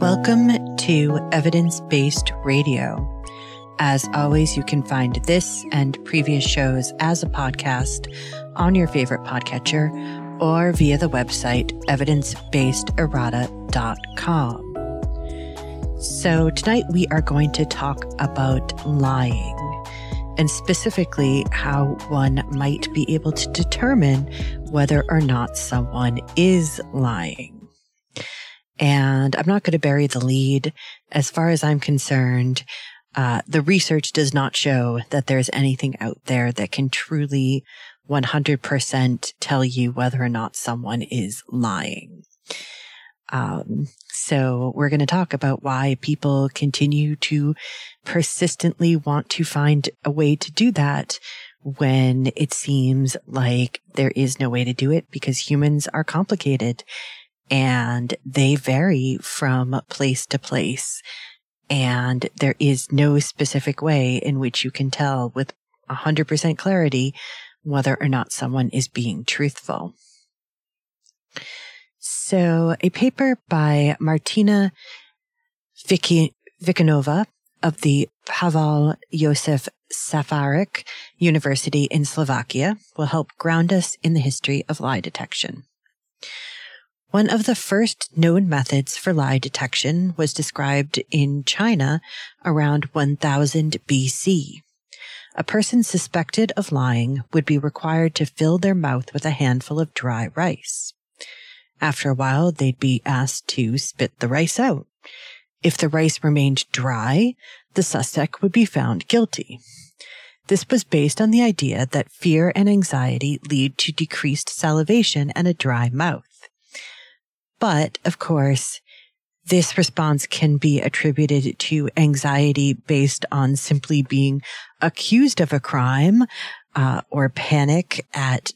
Welcome to Evidence Based Radio. As always, you can find this and previous shows as a podcast on your favorite podcatcher or via the website evidencebasederrata.com. So, tonight we are going to talk about lying and specifically how one might be able to determine whether or not someone is lying. And I'm not going to bury the lead. As far as I'm concerned, uh, the research does not show that there's anything out there that can truly 100% tell you whether or not someone is lying. Um, so we're going to talk about why people continue to persistently want to find a way to do that when it seems like there is no way to do it because humans are complicated and they vary from place to place. And there is no specific way in which you can tell with 100% clarity whether or not someone is being truthful. So a paper by Martina Vicky, Vikanova of the Pavel Josef Safarik University in Slovakia will help ground us in the history of lie detection. One of the first known methods for lie detection was described in China around 1000 BC. A person suspected of lying would be required to fill their mouth with a handful of dry rice. After a while, they'd be asked to spit the rice out. If the rice remained dry, the suspect would be found guilty. This was based on the idea that fear and anxiety lead to decreased salivation and a dry mouth. But, of course, this response can be attributed to anxiety based on simply being accused of a crime uh, or panic at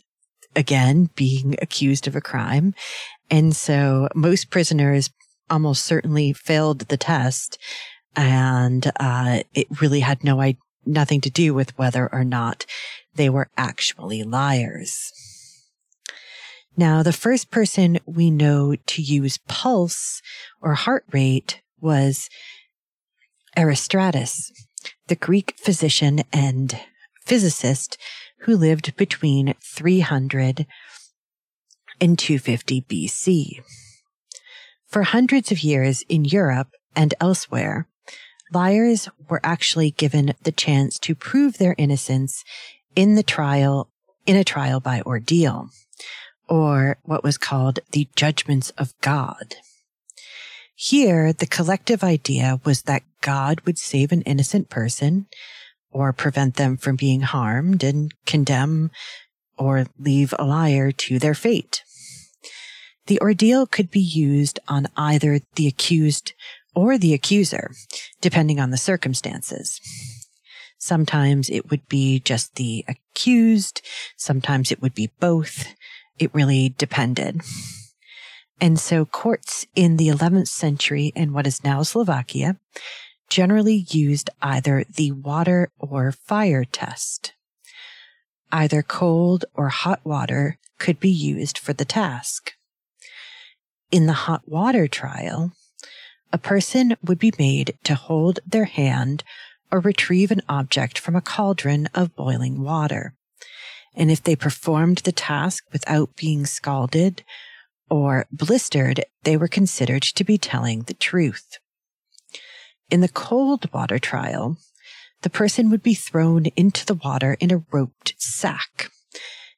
again being accused of a crime. And so most prisoners almost certainly failed the test and uh, it really had no I- nothing to do with whether or not they were actually liars. Now, the first person we know to use pulse or heart rate was Eratosthenes, the Greek physician and physicist who lived between 300 and 250 BC. For hundreds of years in Europe and elsewhere, liars were actually given the chance to prove their innocence in the trial, in a trial by ordeal or what was called the judgments of God. Here, the collective idea was that God would save an innocent person or prevent them from being harmed and condemn or leave a liar to their fate. The ordeal could be used on either the accused or the accuser, depending on the circumstances. Sometimes it would be just the accused. Sometimes it would be both it really depended. And so courts in the 11th century in what is now Slovakia generally used either the water or fire test. Either cold or hot water could be used for the task. In the hot water trial, a person would be made to hold their hand or retrieve an object from a cauldron of boiling water. And if they performed the task without being scalded or blistered, they were considered to be telling the truth. In the cold water trial, the person would be thrown into the water in a roped sack.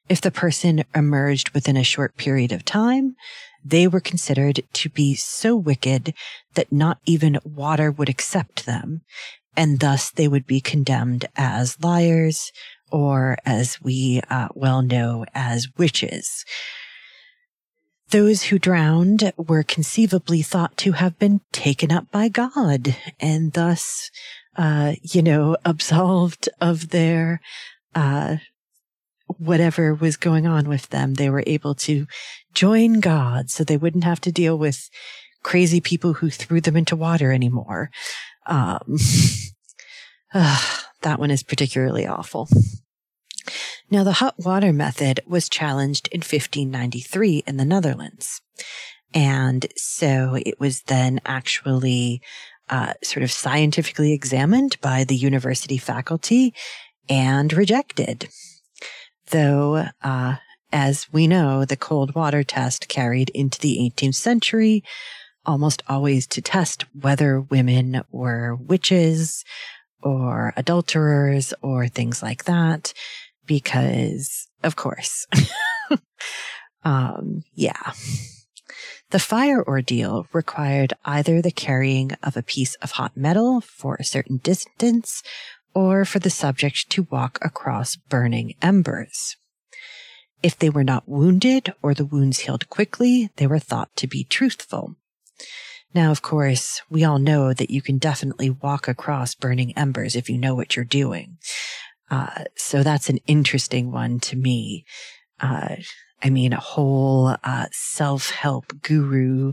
If the person emerged within a short period of time, they were considered to be so wicked that not even water would accept them, and thus they would be condemned as liars, or as we uh, well know as witches. Those who drowned were conceivably thought to have been taken up by God and thus, uh, you know, absolved of their, uh, whatever was going on with them. They were able to join God so they wouldn't have to deal with crazy people who threw them into water anymore. Um, uh, that one is particularly awful. Now, the hot water method was challenged in 1593 in the Netherlands. And so it was then actually uh, sort of scientifically examined by the university faculty and rejected. Though, uh, as we know, the cold water test carried into the 18th century, almost always to test whether women were witches or adulterers or things like that, because of course. um, yeah. The fire ordeal required either the carrying of a piece of hot metal for a certain distance or for the subject to walk across burning embers. If they were not wounded or the wounds healed quickly, they were thought to be truthful. Now, of course, we all know that you can definitely walk across burning embers if you know what you're doing. Uh, so that's an interesting one to me. Uh, I mean, whole uh, self-help guru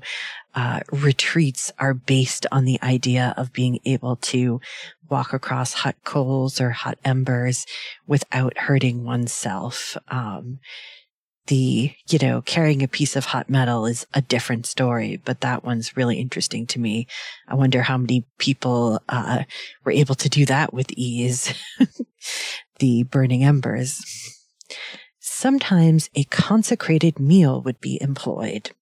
uh, retreats are based on the idea of being able to walk across hot coals or hot embers without hurting oneself. Um, the, you know, carrying a piece of hot metal is a different story, but that one's really interesting to me. I wonder how many people uh, were able to do that with ease. the burning embers. Sometimes a consecrated meal would be employed.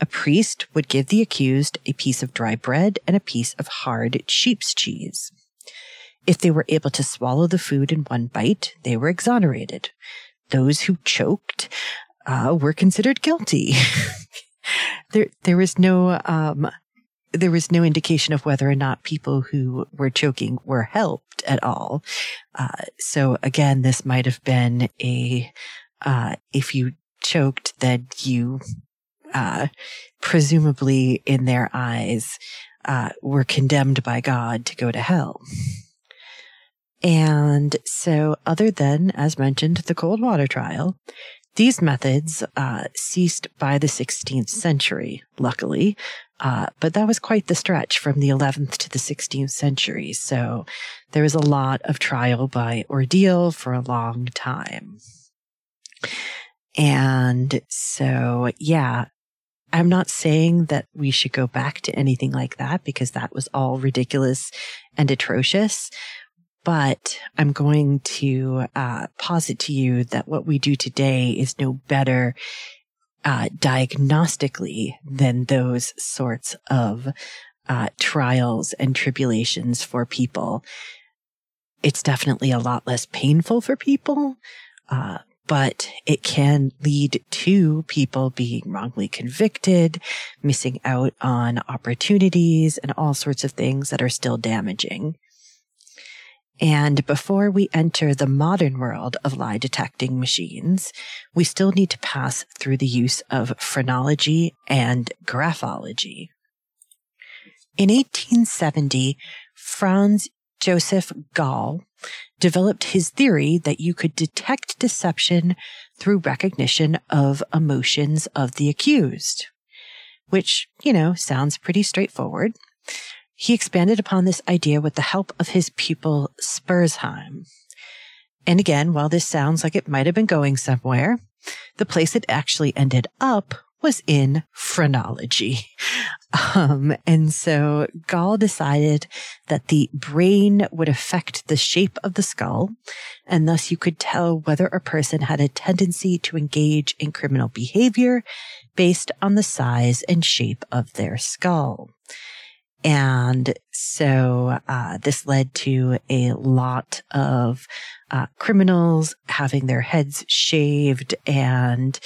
A priest would give the accused a piece of dry bread and a piece of hard sheep's cheese. If they were able to swallow the food in one bite, they were exonerated. Those who choked uh, were considered guilty. there, there was no, um, there was no indication of whether or not people who were choking were helped at all. Uh, so again, this might have been a uh, if you choked, then you, uh, presumably in their eyes, uh, were condemned by God to go to hell. And so, other than, as mentioned, the cold water trial, these methods uh, ceased by the 16th century, luckily, uh, but that was quite the stretch from the 11th to the 16th century. So there was a lot of trial by ordeal for a long time. And so, yeah, I'm not saying that we should go back to anything like that because that was all ridiculous and atrocious. But I'm going to uh, posit to you that what we do today is no better uh, diagnostically than those sorts of uh, trials and tribulations for people. It's definitely a lot less painful for people, uh, but it can lead to people being wrongly convicted, missing out on opportunities and all sorts of things that are still damaging. And before we enter the modern world of lie detecting machines, we still need to pass through the use of phrenology and graphology. In 1870, Franz Joseph Gall developed his theory that you could detect deception through recognition of emotions of the accused, which, you know, sounds pretty straightforward. He expanded upon this idea with the help of his pupil Spurzheim. And again, while this sounds like it might have been going somewhere, the place it actually ended up was in phrenology. Um, and so Gall decided that the brain would affect the shape of the skull, and thus you could tell whether a person had a tendency to engage in criminal behavior based on the size and shape of their skull. And so uh, this led to a lot of uh, criminals having their heads shaved and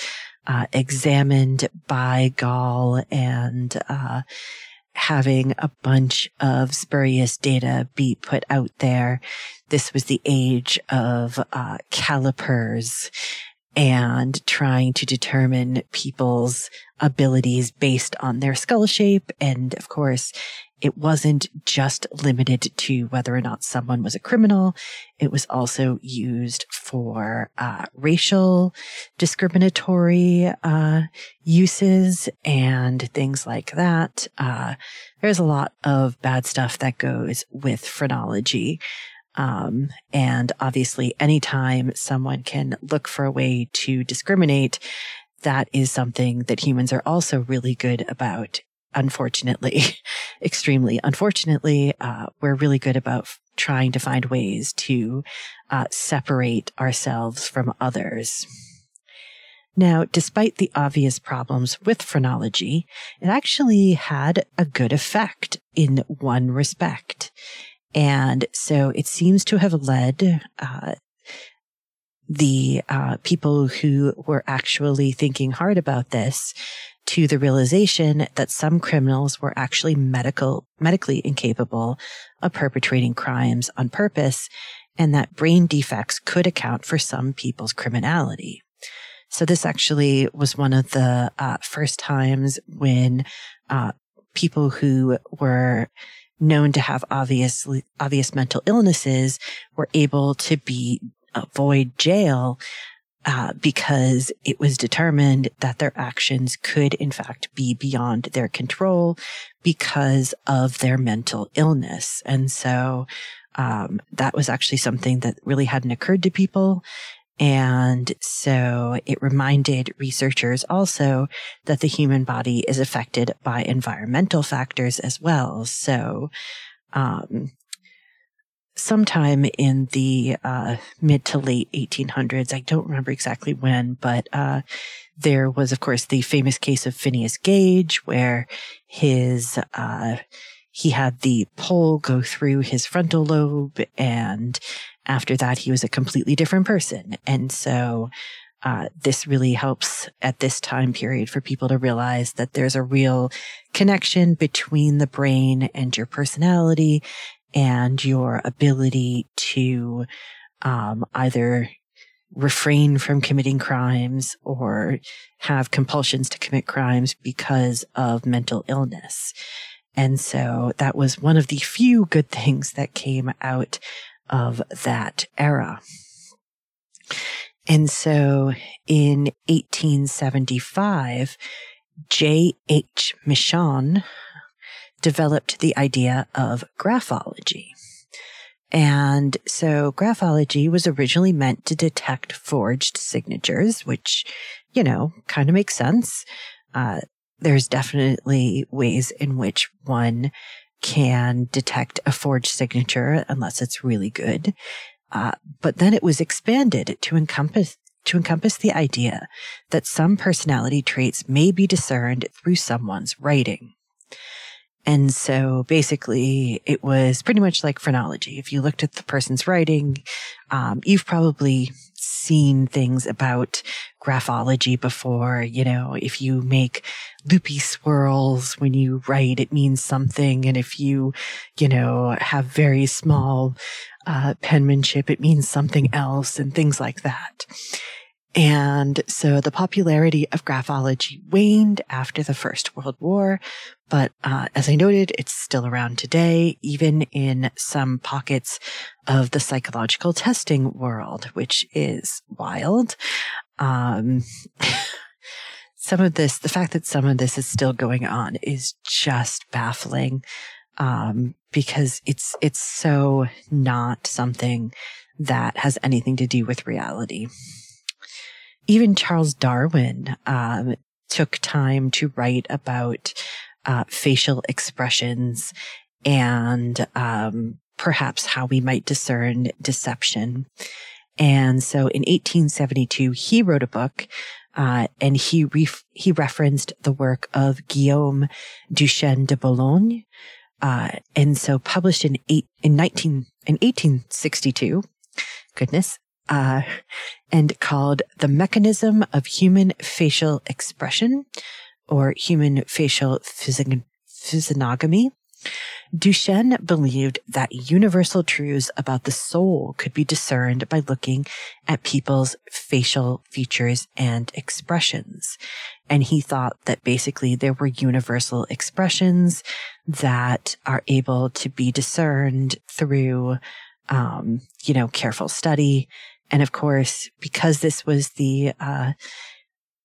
uh, examined by Gall and uh, having a bunch of spurious data be put out there. This was the age of uh, calipers and trying to determine people's abilities based on their skull shape. And of course, it wasn't just limited to whether or not someone was a criminal. It was also used for uh, racial discriminatory uh, uses and things like that. Uh, there's a lot of bad stuff that goes with phrenology. Um, and obviously, anytime someone can look for a way to discriminate, that is something that humans are also really good about. Unfortunately, extremely unfortunately, uh, we're really good about trying to find ways to uh, separate ourselves from others. Now, despite the obvious problems with phrenology, it actually had a good effect in one respect. And so it seems to have led uh, the uh, people who were actually thinking hard about this to the realization that some criminals were actually medical, medically incapable of perpetrating crimes on purpose and that brain defects could account for some people's criminality. So this actually was one of the uh, first times when uh, people who were known to have obviously obvious mental illnesses were able to be avoid jail uh, because it was determined that their actions could in fact be beyond their control because of their mental illness. And so um, that was actually something that really hadn't occurred to people. And so it reminded researchers also that the human body is affected by environmental factors as well. So, um, sometime in the uh, mid to late 1800s, I don't remember exactly when, but uh, there was, of course, the famous case of Phineas Gage, where his uh, he had the pole go through his frontal lobe and after that, he was a completely different person. And so, uh, this really helps at this time period for people to realize that there's a real connection between the brain and your personality and your ability to um, either refrain from committing crimes or have compulsions to commit crimes because of mental illness. And so that was one of the few good things that came out of that era. And so in 1875, J.H. Michon developed the idea of graphology. And so graphology was originally meant to detect forged signatures, which, you know, kind of makes sense. Uh, there's definitely ways in which one can detect a forged signature unless it's really good. Uh, but then it was expanded to encompass to encompass the idea that some personality traits may be discerned through someone's writing. And so basically it was pretty much like phrenology. If you looked at the person's writing, um, you've probably seen things about graphology before. You know, if you make loopy swirls when you write, it means something. And if you, you know, have very small, uh, penmanship, it means something else and things like that. And so the popularity of graphology waned after the First World War. But uh, as I noted, it's still around today, even in some pockets of the psychological testing world, which is wild. Um, some of this, the fact that some of this is still going on is just baffling. Um, because it's, it's so not something that has anything to do with reality even Charles Darwin um, took time to write about uh, facial expressions and um, perhaps how we might discern deception. And so in 1872, he wrote a book, uh, and he ref- he referenced the work of Guillaume Duchenne de Boulogne, uh, and so published in eight in 19 in 1862. Goodness, uh, and called The Mechanism of Human Facial Expression or Human Facial Physiognomy. Duchenne believed that universal truths about the soul could be discerned by looking at people's facial features and expressions. And he thought that basically there were universal expressions that are able to be discerned through, um, you know, careful study and of course, because this was the uh,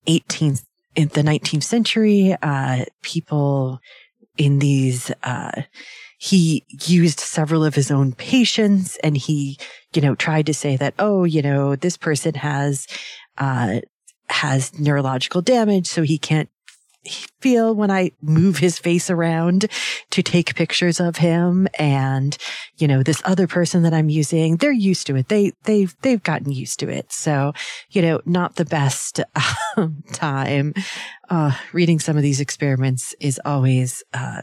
18th, in the 19th century, uh, people in these, uh, he used several of his own patients and he, you know, tried to say that, oh, you know, this person has, uh, has neurological damage, so he can't feel when I move his face around to take pictures of him. And, you know, this other person that I'm using, they're used to it. They, they've, they've gotten used to it. So, you know, not the best um, time. Uh, reading some of these experiments is always, uh,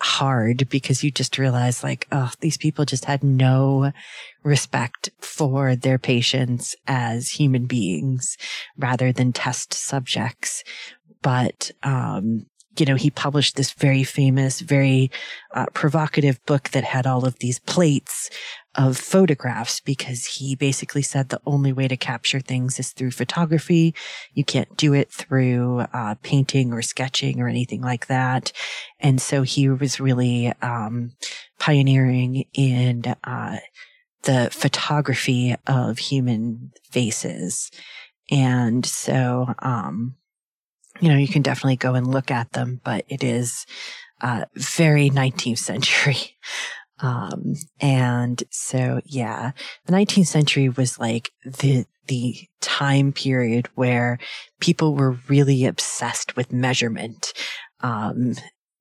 hard because you just realize like, oh, these people just had no respect for their patients as human beings rather than test subjects. But, um, you know, he published this very famous, very uh, provocative book that had all of these plates of photographs because he basically said the only way to capture things is through photography. You can't do it through uh, painting or sketching or anything like that. And so he was really um, pioneering in uh, the photography of human faces. And so, um, you know, you can definitely go and look at them, but it is uh, very 19th century. Um, and so, yeah, the 19th century was like the, the time period where people were really obsessed with measurement. Um,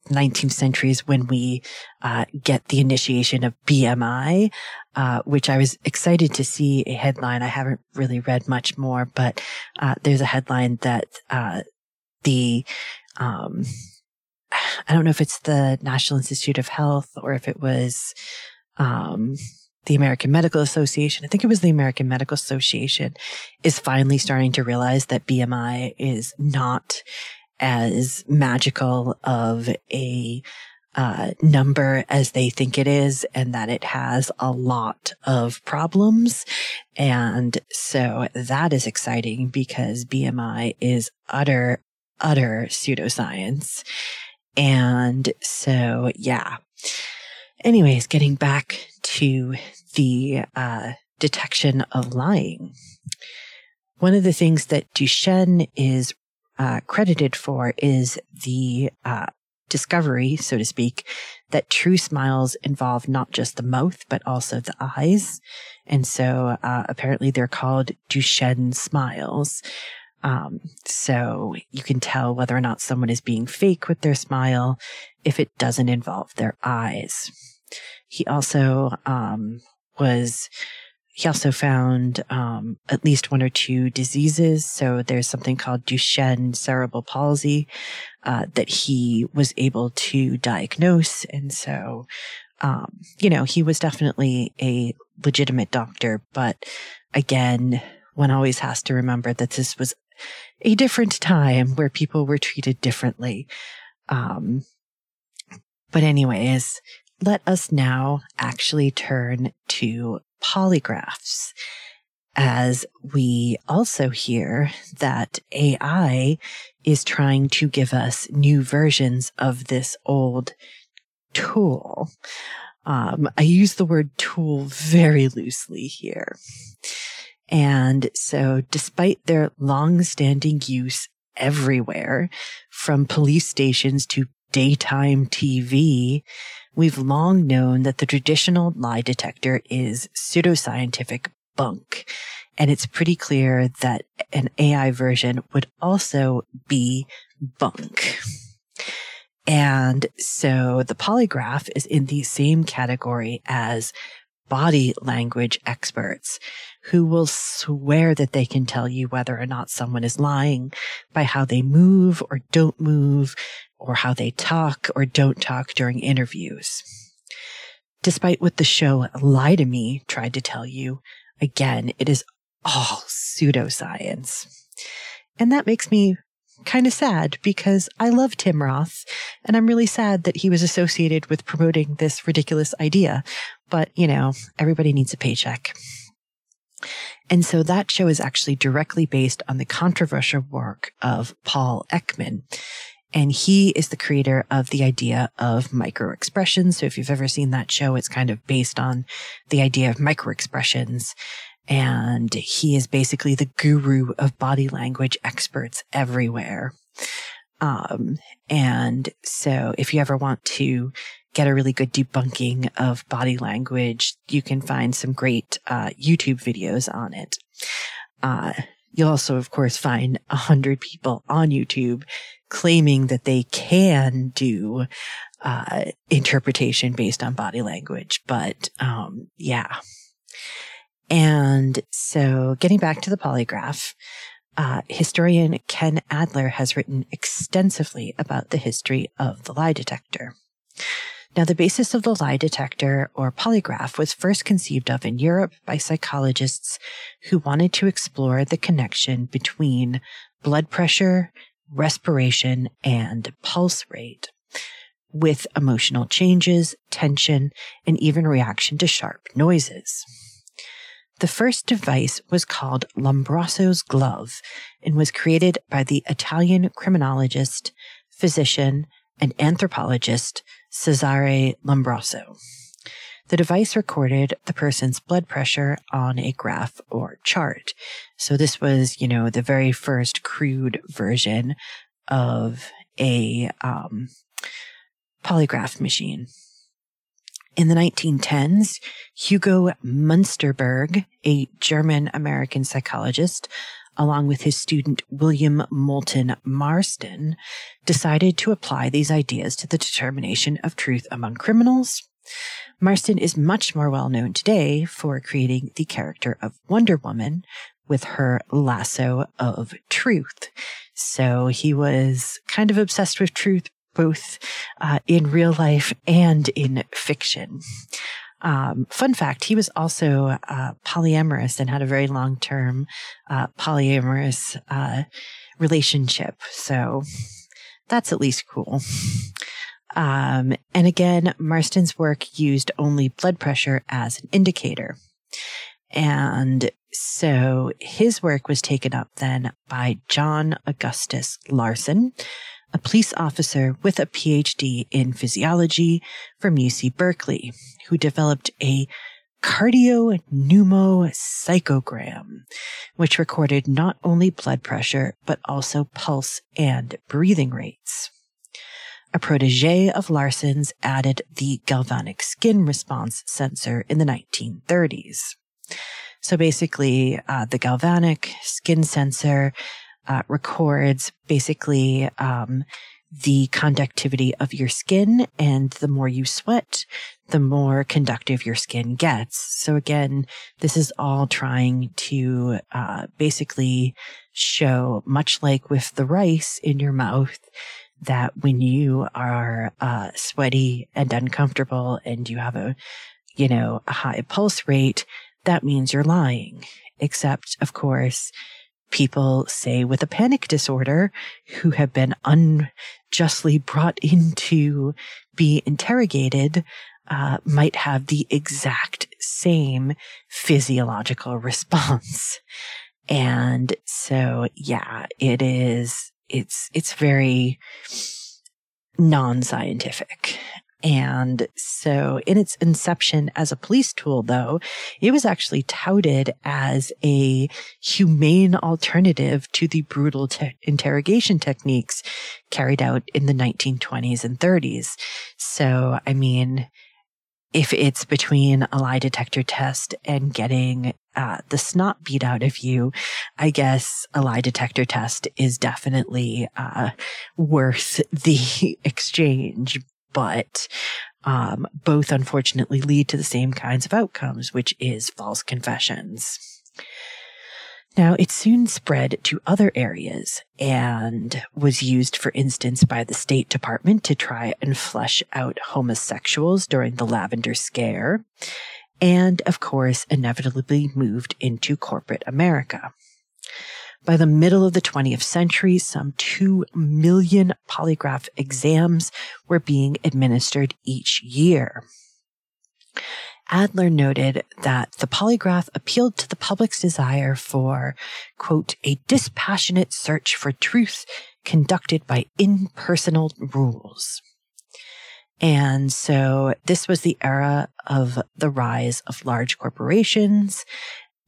19th century is when we uh, get the initiation of BMI, uh, which I was excited to see a headline. I haven't really read much more, but uh, there's a headline that uh, the um, I don't know if it's the National Institute of Health or if it was um, the American Medical Association. I think it was the American Medical Association is finally starting to realize that BMI is not as magical of a uh, number as they think it is and that it has a lot of problems. And so that is exciting because BMI is utter, utter pseudoscience. And so, yeah. Anyways, getting back to the uh, detection of lying. One of the things that Duchenne is uh, credited for is the uh, discovery, so to speak, that true smiles involve not just the mouth, but also the eyes. And so uh, apparently they're called Duchenne smiles, um, so you can tell whether or not someone is being fake with their smile if it doesn't involve their eyes. He also um, was he also found um, at least one or two diseases. So there's something called Duchenne cerebral palsy uh, that he was able to diagnose, and so um, you know he was definitely a legitimate doctor. But again, one always has to remember that this was a different time where people were treated differently. Um, but anyways, let us now actually turn to polygraphs as we also hear that AI is trying to give us new versions of this old tool. Um, I use the word tool very loosely here. And so despite their long-standing use everywhere, from police stations to daytime TV, we've long known that the traditional lie detector is pseudoscientific bunk. And it's pretty clear that an AI version would also be bunk. And so the polygraph is in the same category as body language experts who will swear that they can tell you whether or not someone is lying by how they move or don't move or how they talk or don't talk during interviews. Despite what the show Lie to Me tried to tell you, again, it is all pseudoscience. And that makes me kind of sad because I love Tim Roth and I'm really sad that he was associated with promoting this ridiculous idea. But, you know, everybody needs a paycheck. And so that show is actually directly based on the controversial work of Paul Ekman. And he is the creator of the idea of microexpressions. So if you've ever seen that show, it's kind of based on the idea of microexpressions. And he is basically the guru of body language experts everywhere. Um, and so if you ever want to get a really good debunking of body language, you can find some great uh, YouTube videos on it. Uh, you'll also, of course, find a hundred people on YouTube claiming that they can do uh, interpretation based on body language. But um, yeah. And so getting back to the polygraph, uh, historian Ken Alder has written extensively about the history of the lie detector. Now, the basis of the lie detector or polygraph was first conceived of in Europe by psychologists who wanted to explore the connection between blood pressure, respiration, and pulse rate with emotional changes, tension, and even reaction to sharp noises. The first device was called Lombroso's glove and was created by the Italian criminologist, physician, and anthropologist Cesare Lombroso. The device recorded the person's blood pressure on a graph or chart. So this was, you know, the very first crude version of a um, polygraph machine. In the 1910s, Hugo Munsterberg, a German American psychologist, along with his student William Moulton Marston, decided to apply these ideas to the determination of truth among criminals. Marston is much more well known today for creating the character of Wonder Woman with her lasso of truth. So he was kind of obsessed with truth, both uh, in real life and in fiction. Um, fun fact, he was also uh, polyamorous and had a very long term uh, polyamorous uh, relationship. So that's at least cool. Um, and again, Marston's work used only blood pressure as an indicator. And so his work was taken up then by John Augustus Larson, a police officer with a PhD in physiology from UC Berkeley, who developed a cardiopneumopsychogram, which recorded not only blood pressure, but also pulse and breathing rates. A protege of Larson's added the galvanic skin response sensor in the 1930s. So basically, uh, the galvanic skin sensor uh, records basically um, the conductivity of your skin. And the more you sweat, the more conductive your skin gets. So again, this is all trying to uh, basically show, much like with the rice in your mouth, that when you are uh, sweaty and uncomfortable and you have a, you know, a high pulse rate, that means you're lying. Except, of course, people, say, with a panic disorder who have been unjustly brought in to be interrogated uh, might have the exact same physiological response. And so, yeah, it is, it's, it's very non-scientific. And so in its inception as a police tool, though, it was actually touted as a humane alternative to the brutal te- interrogation techniques carried out in the 1920s and 30s. So, I mean, if it's between a lie detector test and getting uh, the snot beat out of you, I guess a lie detector test is definitely uh, worth the exchange but um, both unfortunately lead to the same kinds of outcomes, which is false confessions. Now, it soon spread to other areas and was used, for instance, by the State Department to try and flush out homosexuals during the Lavender Scare, and of course, inevitably moved into corporate America. By the middle of the 20th century, some 2 million polygraph exams were being administered each year. Alder noted that the polygraph appealed to the public's desire for, quote, a dispassionate search for truth conducted by impersonal rules. And so this was the era of the rise of large corporations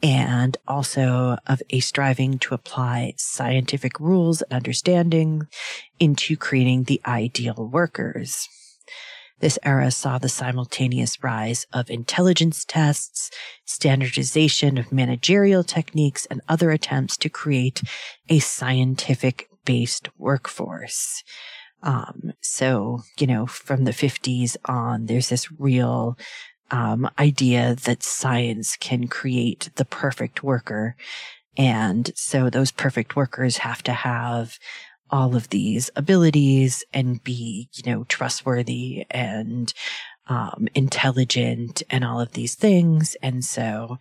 and also of a striving to apply scientific rules and understanding into creating the ideal workers. This era saw the simultaneous rise of intelligence tests, standardization of managerial techniques, and other attempts to create a scientific based workforce. Um, so, you know, from the 50s on, there's this real um, idea that science can create the perfect worker. And so those perfect workers have to have all of these abilities and be, you know, trustworthy and um, intelligent and all of these things. And so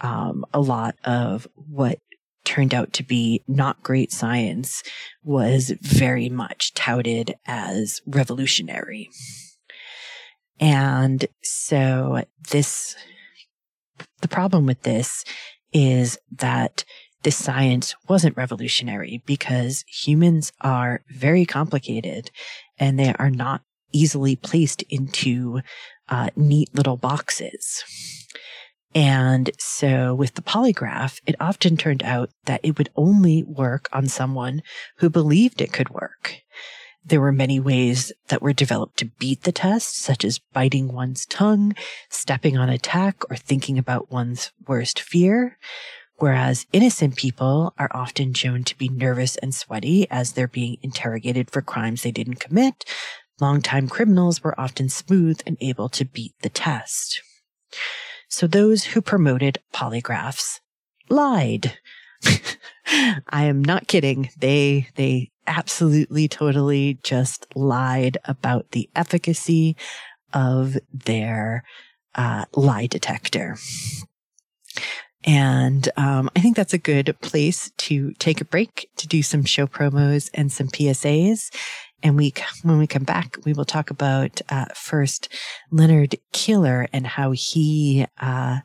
um, a lot of what turned out to be not great science was very much touted as revolutionary. And so this, the problem with this is that this science wasn't revolutionary because humans are very complicated and they are not easily placed into uh, neat little boxes. And so with the polygraph, it often turned out that it would only work on someone who believed it could work. There were many ways that were developed to beat the test, such as biting one's tongue, stepping on a tack, or thinking about one's worst fear. Whereas innocent people are often shown to be nervous and sweaty as they're being interrogated for crimes they didn't commit. Longtime criminals were often smooth and able to beat the test. So those who promoted polygraphs lied. I am not kidding. They, they absolutely, totally just lied about the efficacy of their uh, lie detector. And um, I think that's a good place to take a break to do some show promos and some PSAs. And we, when we come back, we will talk about uh, first Leonard Keeler and how he uh,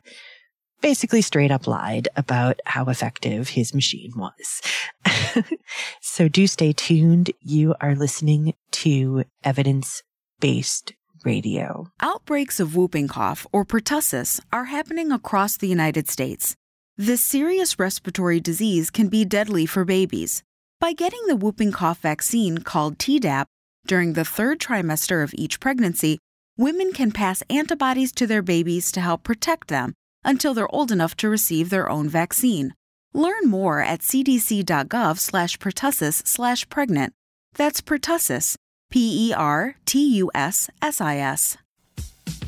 basically straight up lied about how effective his machine was. so do stay tuned. You are listening to evidence based radio. Outbreaks of whooping cough or pertussis are happening across the United States. This serious respiratory disease can be deadly for babies. By getting the whooping cough vaccine called Tdap during the third trimester of each pregnancy, women can pass antibodies to their babies to help protect them until they're old enough to receive their own vaccine. Learn more at cdc.gov slash pertussis slash pregnant. That's pertussis, P-E-R-T-U-S-S-I-S.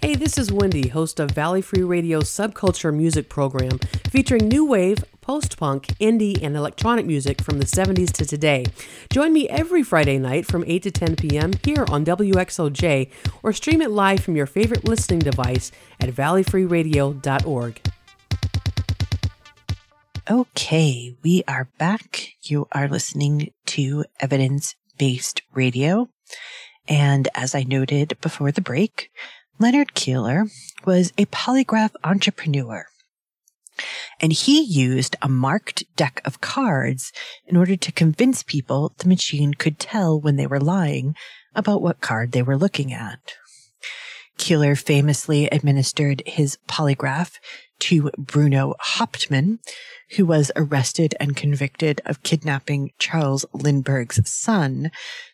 Hey, this is Wendy, host of Valley Free Radio's subculture music program featuring new wave, post punk, indie, and electronic music from the 70s to today. Join me every Friday night from 8 to 10 p.m. here on WXOJ or stream it live from your favorite listening device at valleyfreeradio.org. Okay, we are back. You are listening to evidence based radio. And as I noted before the break, Leonard Keeler was a polygraph entrepreneur. And he used a marked deck of cards in order to convince people the machine could tell when they were lying about what card they were looking at. Keeler famously administered his polygraph to Bruno Hauptmann, who was arrested and convicted of kidnapping Charles Lindbergh's son,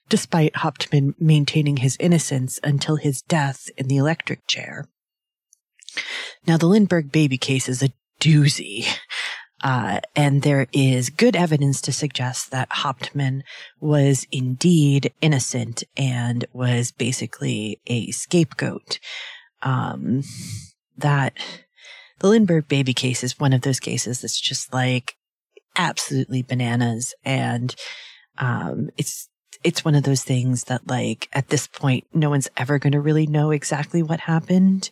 despite Hauptmann maintaining his innocence until his death in the electric chair. Now, the Lindbergh baby case is a doozy. Uh, and there is good evidence to suggest that Hauptmann was indeed innocent and was basically a scapegoat. Um, that the Lindbergh baby case is one of those cases that's just like absolutely bananas. And, um, it's, it's one of those things that like at this point, no one's ever going to really know exactly what happened.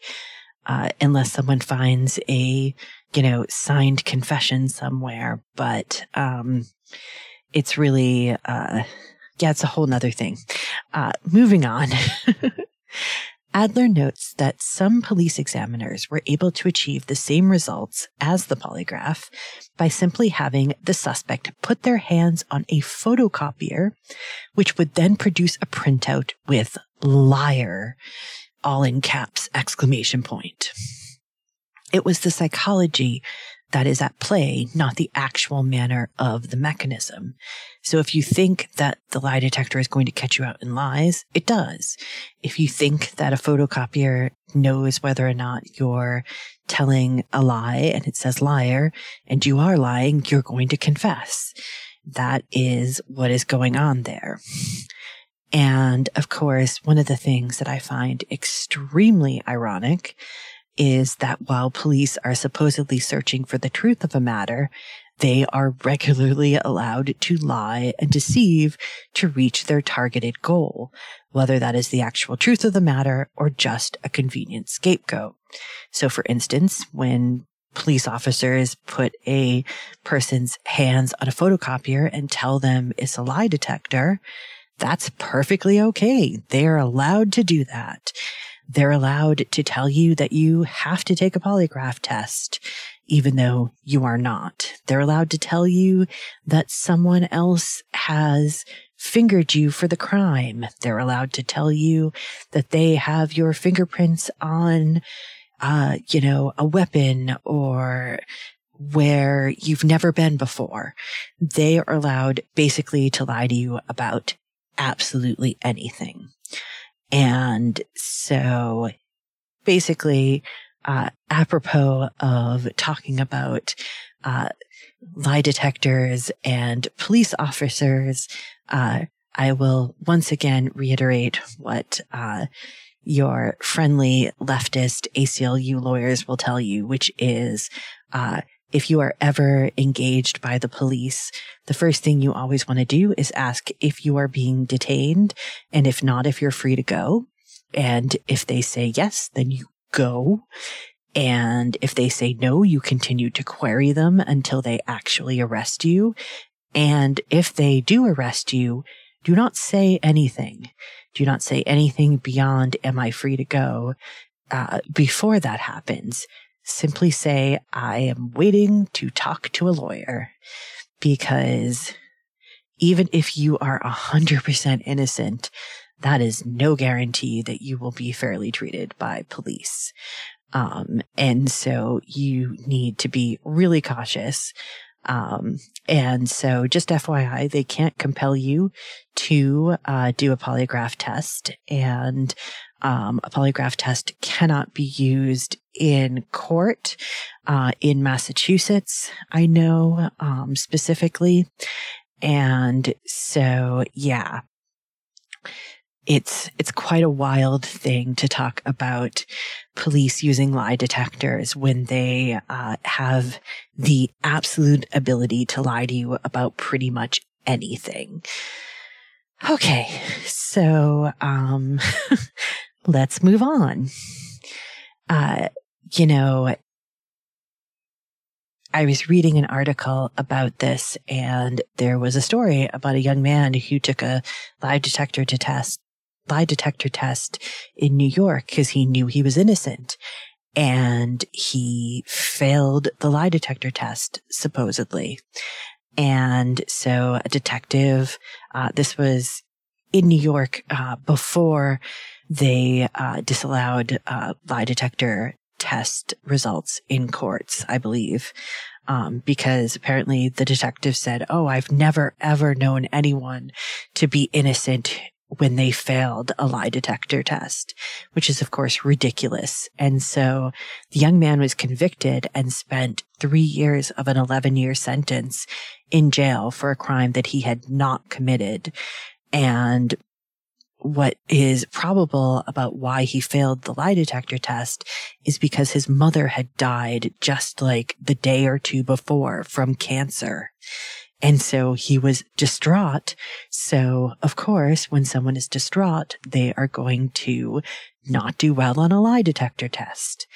Uh, unless someone finds a you know, signed confession somewhere, but, um, it's really, uh, yeah, it's a whole nother thing. Uh, moving on. Alder notes that some police examiners were able to achieve the same results as the polygraph by simply having the suspect put their hands on a photocopier, which would then produce a printout with liar, all in caps, exclamation point. It was the psychology that is at play, not the actual manner of the mechanism. So if you think that the lie detector is going to catch you out in lies, it does. If you think that a photocopier knows whether or not you're telling a lie and it says liar and you are lying, you're going to confess. That is what is going on there. And of course, one of the things that I find extremely ironic is that while police are supposedly searching for the truth of a matter, they are regularly allowed to lie and deceive to reach their targeted goal, whether that is the actual truth of the matter or just a convenient scapegoat. So for instance, when police officers put a person's hands on a photocopier and tell them it's a lie detector, that's perfectly okay. They're allowed to do that. They're allowed to tell you that you have to take a polygraph test, even though you are not. They're allowed to tell you that someone else has fingered you for the crime. They're allowed to tell you that they have your fingerprints on, uh, you know, a weapon or where you've never been before. They are allowed basically to lie to you about absolutely anything. And so basically, uh, apropos of talking about, uh, lie detectors and police officers, uh, I will once again reiterate what, uh, your friendly leftist ACLU lawyers will tell you, which is, uh, if you are ever engaged by the police, the first thing you always want to do is ask if you are being detained. And if not, if you're free to go. And if they say yes, then you go. And if they say no, you continue to query them until they actually arrest you. And if they do arrest you, do not say anything. Do not say anything beyond, am I free to go? Uh, before that happens simply say, I am waiting to talk to a lawyer because even if you are a hundred percent innocent, that is no guarantee that you will be fairly treated by police. Um, and so you need to be really cautious. Um, and so just FYI, they can't compel you to, uh, do a polygraph test and, um, a polygraph test cannot be used in court uh, in Massachusetts. I know um, specifically, and so yeah, it's it's quite a wild thing to talk about police using lie detectors when they uh, have the absolute ability to lie to you about pretty much anything. Okay, so um, let's move on. Uh, you know, I was reading an article about this and there was a story about a young man who took a lie detector to test, lie detector test in New York because he knew he was innocent and he failed the lie detector test supposedly. And so a detective, uh, this was in New York, uh, before they, uh, disallowed, uh, lie detector test results in courts, I believe. Um, because apparently the detective said, Oh, I've never ever known anyone to be innocent when they failed a lie detector test, which is of course ridiculous. And so the young man was convicted and spent three years of an 11 year sentence in jail for a crime that he had not committed. And what is probable about why he failed the lie detector test is because his mother had died just like the day or two before from cancer. And so he was distraught. So of course, when someone is distraught, they are going to not do well on a lie detector test.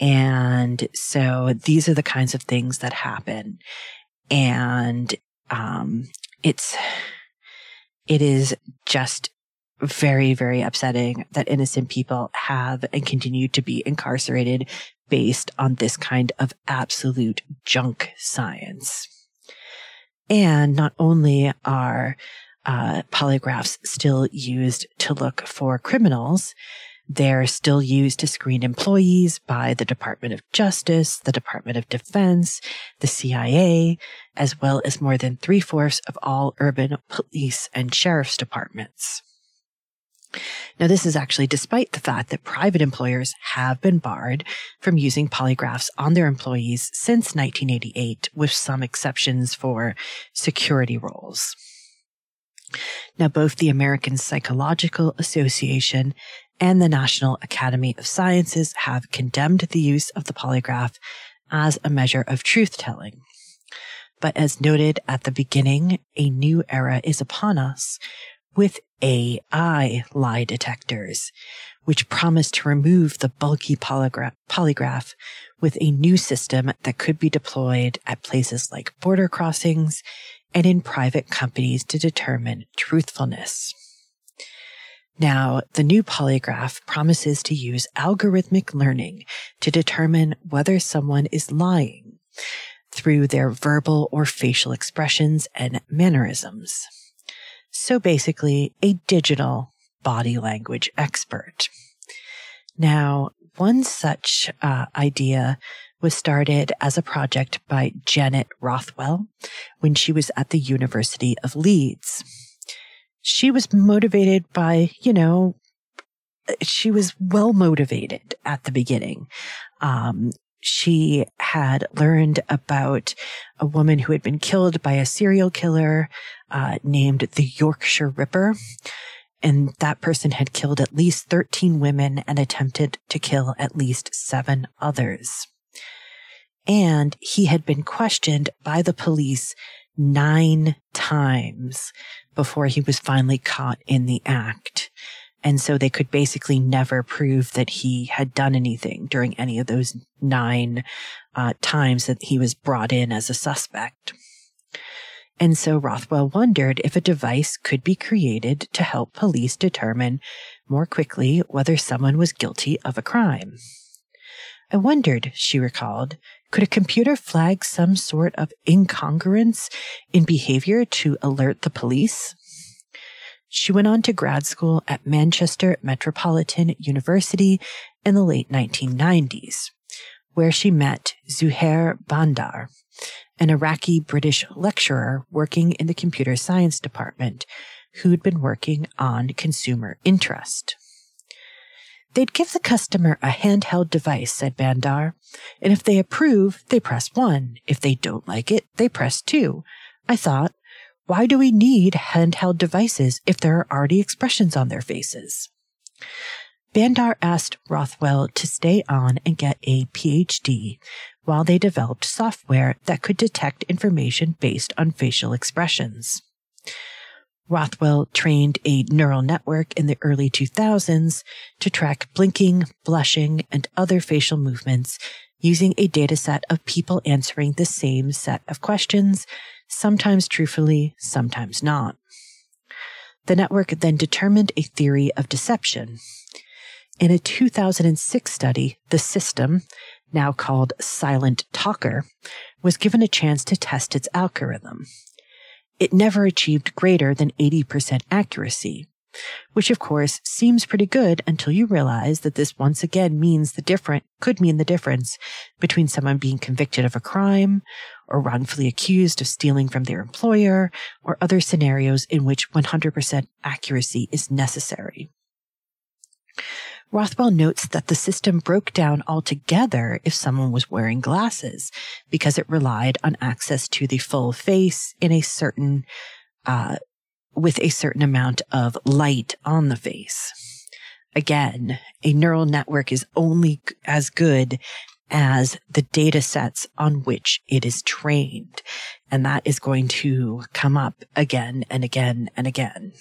And so these are the kinds of things that happen. And, um, it's, it is just very, very upsetting that innocent people have and continue to be incarcerated based on this kind of absolute junk science. And not only are uh, polygraphs still used to look for criminals, they're still used to screen employees by the Department of Justice, the Department of Defense, the CIA, as well as more than three fourths of all urban police and sheriff's departments. Now, this is actually despite the fact that private employers have been barred from using polygraphs on their employees since 1988, with some exceptions for security roles. Now, both the American Psychological Association and the National Academy of Sciences have condemned the use of the polygraph as a measure of truth telling. But as noted at the beginning, a new era is upon us with AI lie detectors, which promise to remove the bulky polygra- polygraph with a new system that could be deployed at places like border crossings and in private companies to determine truthfulness. Now, the new polygraph promises to use algorithmic learning to determine whether someone is lying through their verbal or facial expressions and mannerisms. So basically, a digital body language expert. Now, one such uh, idea was started as a project by Janet Rothwell when she was at the University of Leeds. She was motivated by, you know, she was well motivated at the beginning. Um, she had learned about a woman who had been killed by a serial killer uh, named the Yorkshire Ripper. And that person had killed at least 13 women and attempted to kill at least seven others. And he had been questioned by the police nine times before he was finally caught in the act. And so they could basically never prove that he had done anything during any of those nine uh, times that he was brought in as a suspect. And so Rothwell wondered if a device could be created to help police determine more quickly whether someone was guilty of a crime. I wondered, she recalled, could a computer flag some sort of incongruence in behavior to alert the police? She went on to grad school at Manchester Metropolitan University in the late 1990s, where she met Zuhair Bandar, an Iraqi British lecturer working in the computer science department who'd been working on consumer interest. They'd give the customer a handheld device, said Bandar, and if they approve, they press one. If they don't like it, they press two. I thought, why do we need handheld devices if there are already expressions on their faces? Bandar asked Rothwell to stay on and get a PhD while they developed software that could detect information based on facial expressions. Rothwell trained a neural network in the early 2000s to track blinking, blushing, and other facial movements using a dataset of people answering the same set of questions sometimes truthfully, sometimes not. The network then determined a theory of deception. In a 2006 study, the system, now called Silent Talker, was given a chance to test its algorithm. It never achieved greater than 80% accuracy, which of course seems pretty good until you realize that this once again means the different, could mean the difference between someone being convicted of a crime or wrongfully accused of stealing from their employer or other scenarios in which 100% accuracy is necessary. Rothwell notes that the system broke down altogether if someone was wearing glasses because it relied on access to the full face in a certain, uh, with a certain amount of light on the face. Again, a neural network is only as good as the data sets on which it is trained. And that is going to come up again and again and again.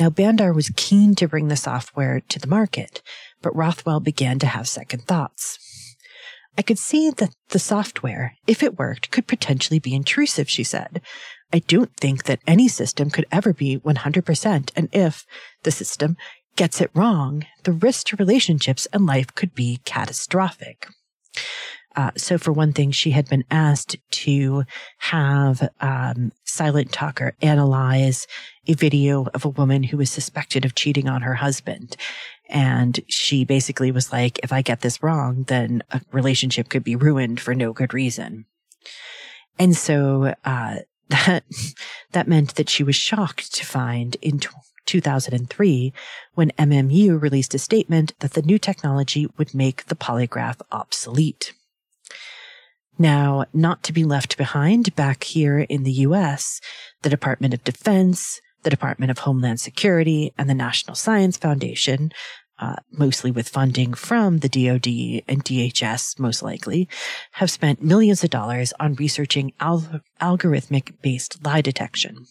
Now, Bandar was keen to bring the software to the market, but Rothwell began to have second thoughts. I could see that the software, if it worked, could potentially be intrusive, she said. I don't think that any system could ever be 100%. And if the system gets it wrong, the risk to relationships and life could be catastrophic. Uh, so, for one thing, she had been asked to have um, Silent Talker analyze a video of a woman who was suspected of cheating on her husband. And she basically was like, if I get this wrong, then a relationship could be ruined for no good reason. And so uh, that that meant that she was shocked to find in 2003 when MMU released a statement that the new technology would make the polygraph obsolete. Now, not to be left behind, back here in the US, the Department of Defense, the Department of Homeland Security, and the National Science Foundation, uh, mostly with funding from the DoD and DHS, most likely, have spent millions of dollars on researching al- algorithmic based lie detection.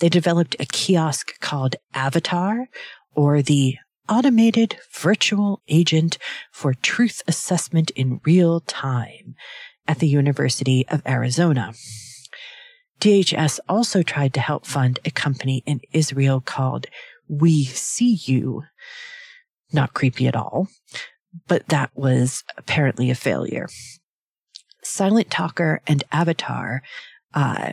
They developed a kiosk called Avatar, or the Automated Virtual Agent for Truth Assessment in Real Time, at the University of Arizona. DHS also tried to help fund a company in Israel called We See You. Not creepy at all, but that was apparently a failure. Silent Talker and Avatar uh,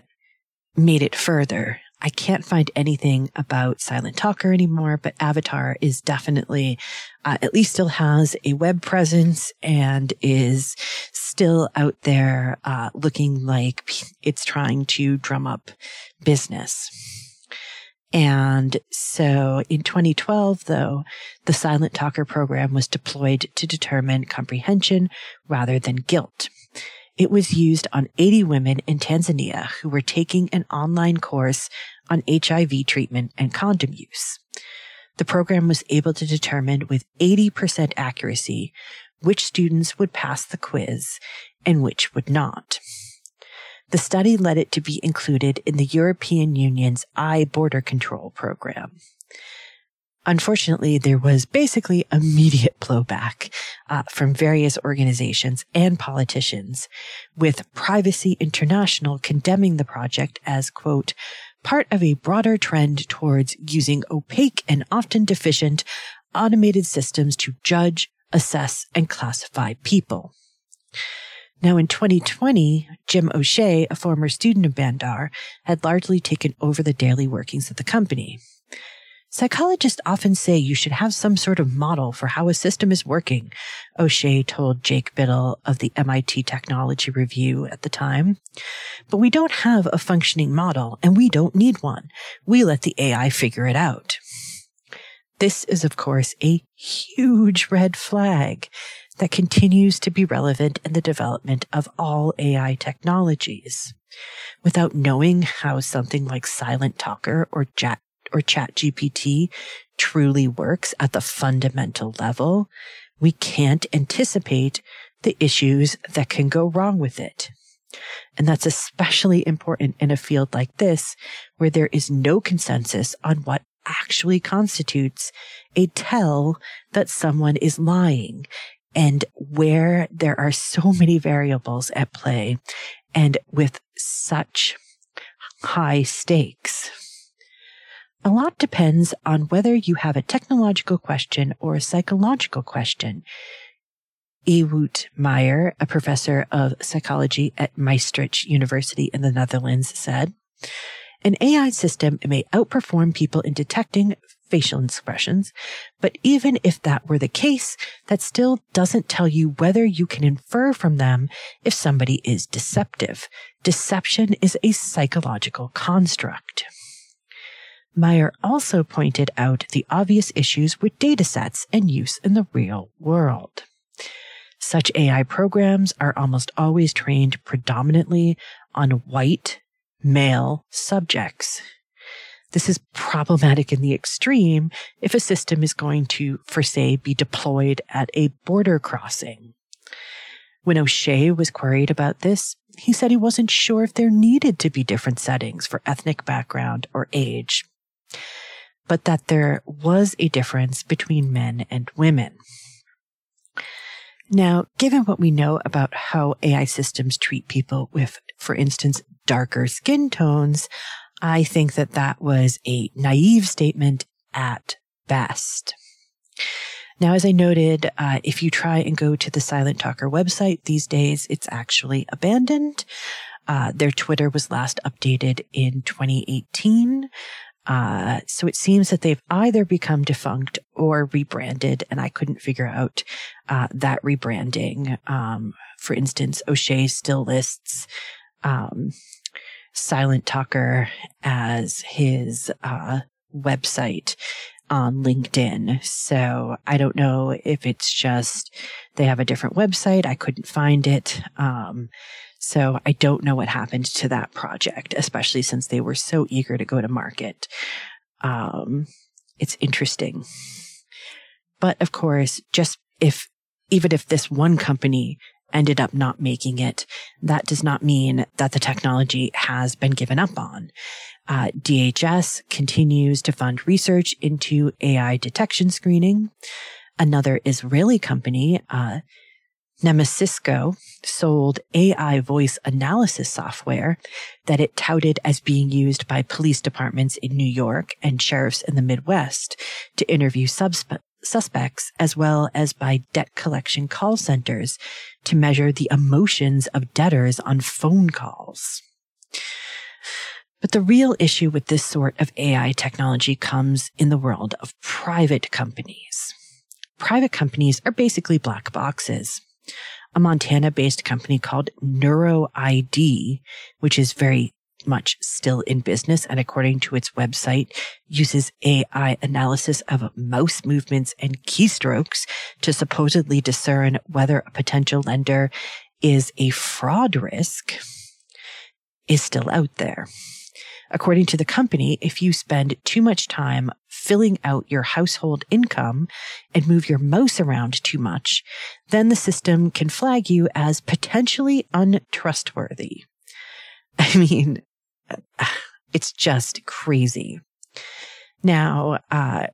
made it further I can't find anything about Silent Talker anymore, but Avatar is definitely, uh, at least still has a web presence and is still out there, uh, looking like it's trying to drum up business. And so in 2012, though, the Silent Talker program was deployed to determine comprehension rather than guilt. It was used on 80 women in Tanzania who were taking an online course on HIV treatment and condom use. The program was able to determine with 80% accuracy which students would pass the quiz and which would not. The study led it to be included in the European Union's iBorderCtrl program. Unfortunately, there was basically immediate blowback uh, from various organizations and politicians, with Privacy International condemning the project as, quote, part of a broader trend towards using opaque and often deficient automated systems to judge, assess, and classify people. Now in 2020, Jim O'Shea, a former student of Bandar, had largely taken over the daily workings of the company. Psychologists often say you should have some sort of model for how a system is working, O'Shea told Jake Bittle of the MIT Technology Review at the time. But we don't have a functioning model and we don't need one. We let the AI figure it out. This is, of course, a huge red flag that continues to be relevant in the development of all AI technologies. Without knowing how something like Silent Talker or Chat or ChatGPT truly works at the fundamental level, we can't anticipate the issues that can go wrong with it. And that's especially important in a field like this, where there is no consensus on what actually constitutes a tell that someone is lying and where there are so many variables at play and with such high stakes. A lot depends on whether you have a technological question or a psychological question. Ewout Meijer, a professor of psychology at Maastricht University in the Netherlands, said, An AI system may outperform people in detecting facial expressions, but even if that were the case, that still doesn't tell you whether you can infer from them if somebody is deceptive. Deception is a psychological construct. Meijer also pointed out the obvious issues with datasets and use in the real world. Such AI programs are almost always trained predominantly on white, male subjects. This is problematic in the extreme if a system is going to, for say, be deployed at a border crossing. When O'Shea was queried about this, he said he wasn't sure if there needed to be different settings for ethnic background or age but that there was a difference between men and women. Now, given what we know about how AI systems treat people with, for instance, darker skin tones, I think that that was a naive statement at best. Now, as I noted, uh, if you try and go to the Silent Talker website these days, it's actually abandoned. Uh, their Twitter was last updated in 2018. Uh, so it seems that they've either become defunct or rebranded, and I couldn't figure out uh, that rebranding. Um, for instance, O'Shea still lists um, Silent Talker as his uh, website on LinkedIn. So I don't know if it's just they have a different website. I couldn't find it. Um, so I don't know what happened to that project, especially since they were so eager to go to market. Um, it's interesting. But of course, just if, even if this one company ended up not making it, that does not mean that the technology has been given up on. Uh, DHS continues to fund research into AI detection screening. Another Israeli company, uh, Nemesysco sold AI voice analysis software that it touted as being used by police departments in New York and sheriffs in the Midwest to interview suspects, as well as by debt collection call centers to measure the emotions of debtors on phone calls. But the real issue with this sort of AI technology comes in the world of private companies. Private companies are basically black boxes a Montana based company called NeuroID, which is very much still in business and according to its website uses AI analysis of mouse movements and keystrokes to supposedly discern whether a potential lender is a fraud risk is still out there. According to the company, if you spend too much time filling out your household income and move your mouse around too much, then the system can flag you as potentially untrustworthy. I mean, it's just crazy. Now, uh,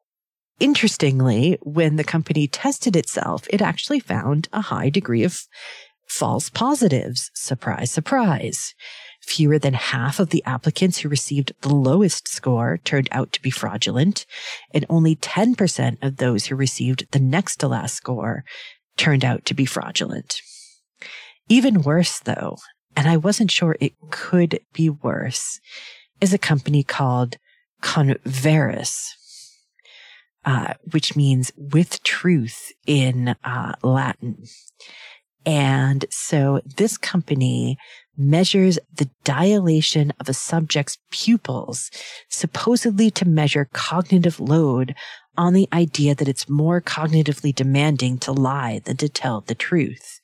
interestingly, when the company tested itself, it actually found a high degree of false positives. Surprise, surprise. Fewer than half of the applicants who received the lowest score turned out to be fraudulent, and only 10% of those who received the next to last score turned out to be fraudulent. Even worse, though, and I wasn't sure it could be worse, is a company called Converus, uh, which means with truth in uh, Latin. And so this company measures the dilation of a subject's pupils, supposedly to measure cognitive load on the idea that it's more cognitively demanding to lie than to tell the truth.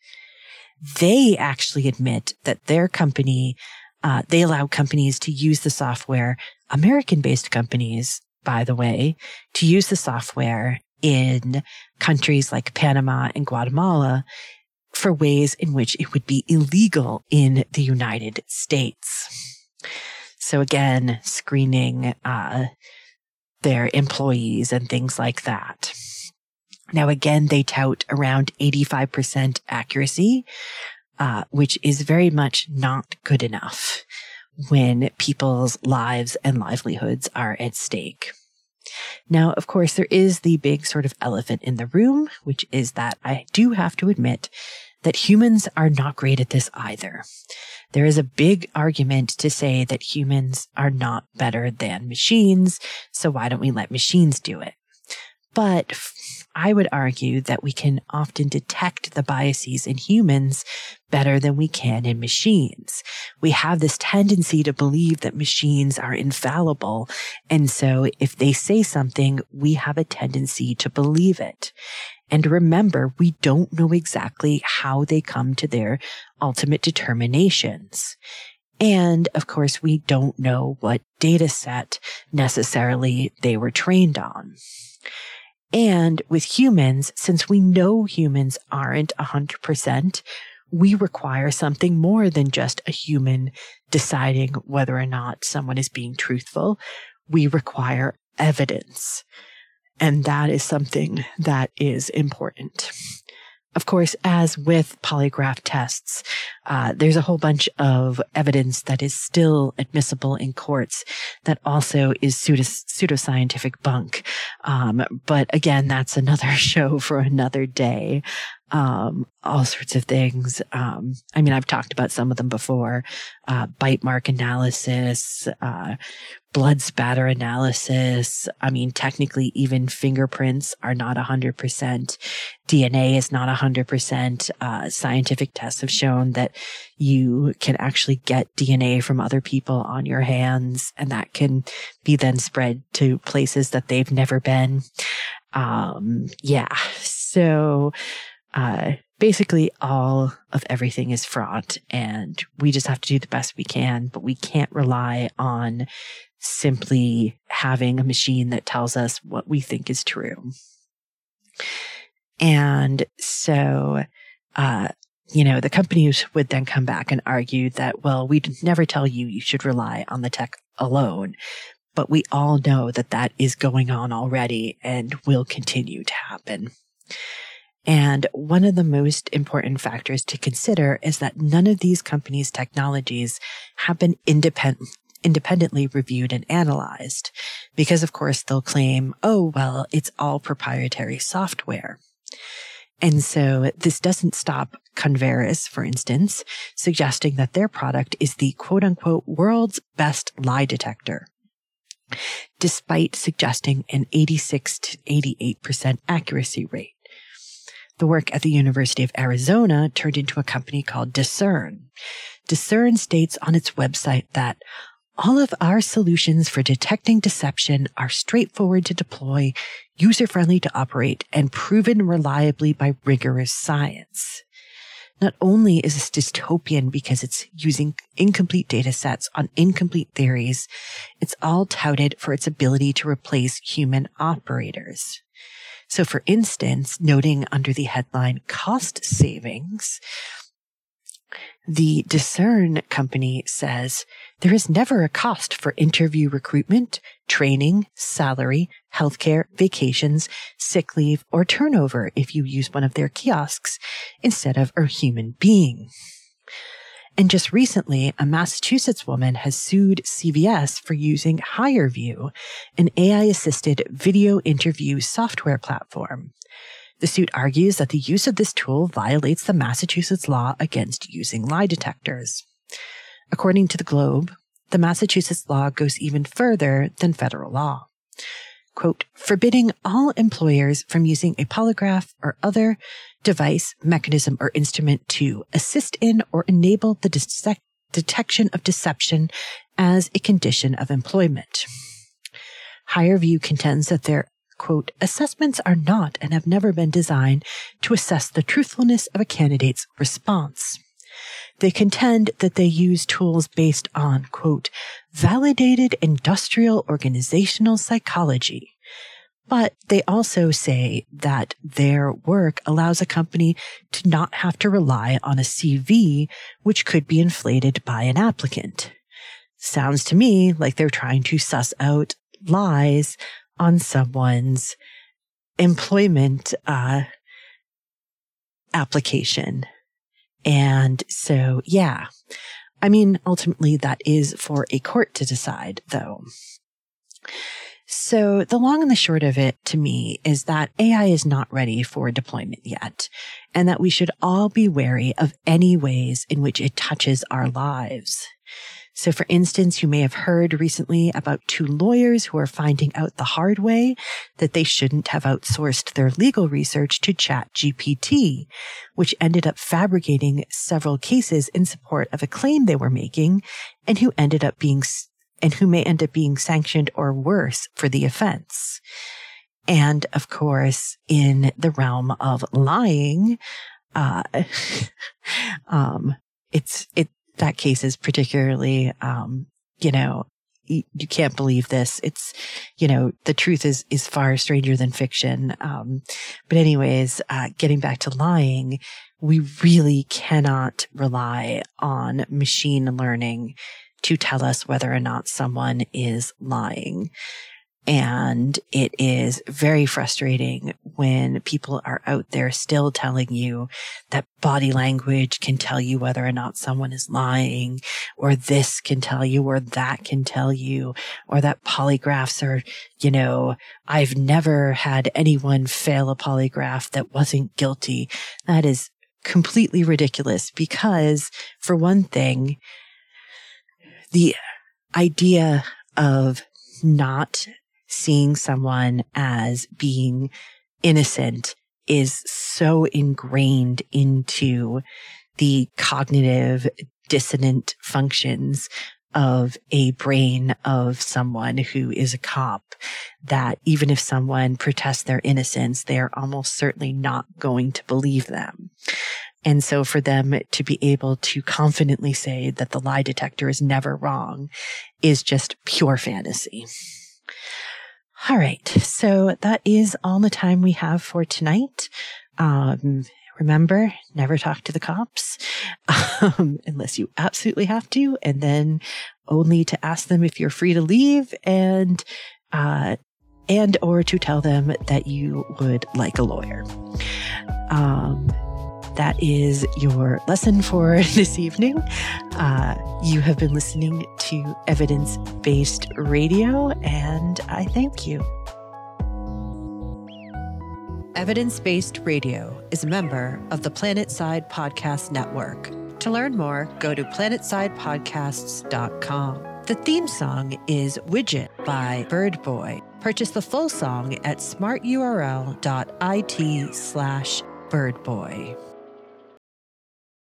They actually admit that their company, uh, they allow companies to use the software, American based companies, by the way, to use the software in countries like Panama and Guatemala for ways in which it would be illegal in the United States. So again, screening uh, their employees and things like that. Now, again, they tout around 85% accuracy, uh, which is very much not good enough when people's lives and livelihoods are at stake. Now, of course, there is the big sort of elephant in the room, which is that I do have to admit that humans are not great at this either. There is a big argument to say that humans are not better than machines. So why don't we let machines do it? But I would argue that we can often detect the biases in humans better than we can in machines. We have this tendency to believe that machines are infallible. And so if they say something, we have a tendency to believe it. And remember, we don't know exactly how they come to their ultimate determinations. And of course, we don't know what data set necessarily they were trained on. And with humans, since we know humans aren't 100%, we require something more than just a human deciding whether or not someone is being truthful. We require evidence. And that is something that is important. Of course, as with polygraph tests, uh, there's a whole bunch of evidence that is still admissible in courts that also is pseudo- pseudoscientific bunk. Um, but again, that's another show for another day um, all sorts of things. Um, I mean, I've talked about some of them before, uh, bite mark analysis, uh, blood spatter analysis. I mean, technically even fingerprints are not a hundred percent. DNA is not a hundred percent. Uh, scientific tests have shown that you can actually get DNA from other people on your hands and that can be then spread to places that they've never been. Um, yeah. So, uh, basically all of everything is fraught and we just have to do the best we can, but we can't rely on simply having a machine that tells us what we think is true. And so, uh, you know, the companies would then come back and argue that, well, we'd never tell you you should rely on the tech alone. But we all know that that is going on already and will continue to happen. And one of the most important factors to consider is that none of these companies' technologies have been independent, independently reviewed and analyzed because of course they'll claim, oh, well, it's all proprietary software. And so this doesn't stop Converus, for instance, suggesting that their product is the quote unquote world's best lie detector, despite suggesting an 86 to 88% accuracy rate the work at the University of Arizona turned into a company called Discern. Discern states on its website that all of our solutions for detecting deception are straightforward to deploy, user friendly to operate, and proven reliably by rigorous science. Not only is this dystopian because it's using incomplete data sets on incomplete theories, it's all touted for its ability to replace human operators. So for instance, noting under the headline cost savings, the Discern company says there is never a cost for interview recruitment, training, salary, healthcare, vacations, sick leave, or turnover if you use one of their kiosks instead of a human being. And just recently, a Massachusetts woman has sued CVS for using HireVue, an AI assisted video interview software platform. The suit argues that the use of this tool violates the Massachusetts law against using lie detectors. According to the Globe, the Massachusetts law goes even further than federal law quote, forbidding all employers from using a polygraph or other device, mechanism, or instrument to assist in or enable the de- detection of deception as a condition of employment. HireVue contends that their quote, assessments are not and have never been designed to assess the truthfulness of a candidate's response. They contend that they use tools based on, quote, validated industrial organizational psychology. But they also say that their work allows a company to not have to rely on a CV, which could be inflated by an applicant. Sounds to me like they're trying to suss out lies on someone's employment uh, application. And so, yeah. I mean, ultimately that is for a court to decide though. So the long and the short of it to me is that AI is not ready for deployment yet and that we should all be wary of any ways in which it touches our lives. So for instance, you may have heard recently about two lawyers who are finding out the hard way that they shouldn't have outsourced their legal research to ChatGPT, which ended up fabricating several cases in support of a claim they were making and who ended up being and who may end up being sanctioned or worse for the offense. And of course, in the realm of lying, uh, um, it's, it, that case is particularly, um, you know, you, can't believe this. It's, you know, the truth is, is far stranger than fiction. Um, but anyways, uh, getting back to lying, we really cannot rely on machine learning to tell us whether or not someone is lying. And it is very frustrating when people are out there still telling you that body language can tell you whether or not someone is lying, or this can tell you, or that can tell you, or that polygraphs are, you know, I've never had anyone fail a polygraph that wasn't guilty. That is completely ridiculous because for one thing, the idea of not seeing someone as being innocent is so ingrained into the cognitive dissonant functions of a brain of someone who is a cop that even if someone protests their innocence, they are almost certainly not going to believe them. And so for them to be able to confidently say that the lie detector is never wrong is just pure fantasy. All right. So that is all the time we have for tonight. Um, remember, never talk to the cops, um, unless you absolutely have to, and then only to ask them if you're free to leave and, uh, and or to tell them that you would like a lawyer. Um, that is your lesson for this evening. Uh, you have been listening to evidence based radio, and I thank you. Evidence Based Radio is a member of the Planetside Podcast Network. To learn more, go to planetsidepodcasts.com. The theme song is Widgeon by Birdboy. Purchase the full song at smarturl.it slash birdboy.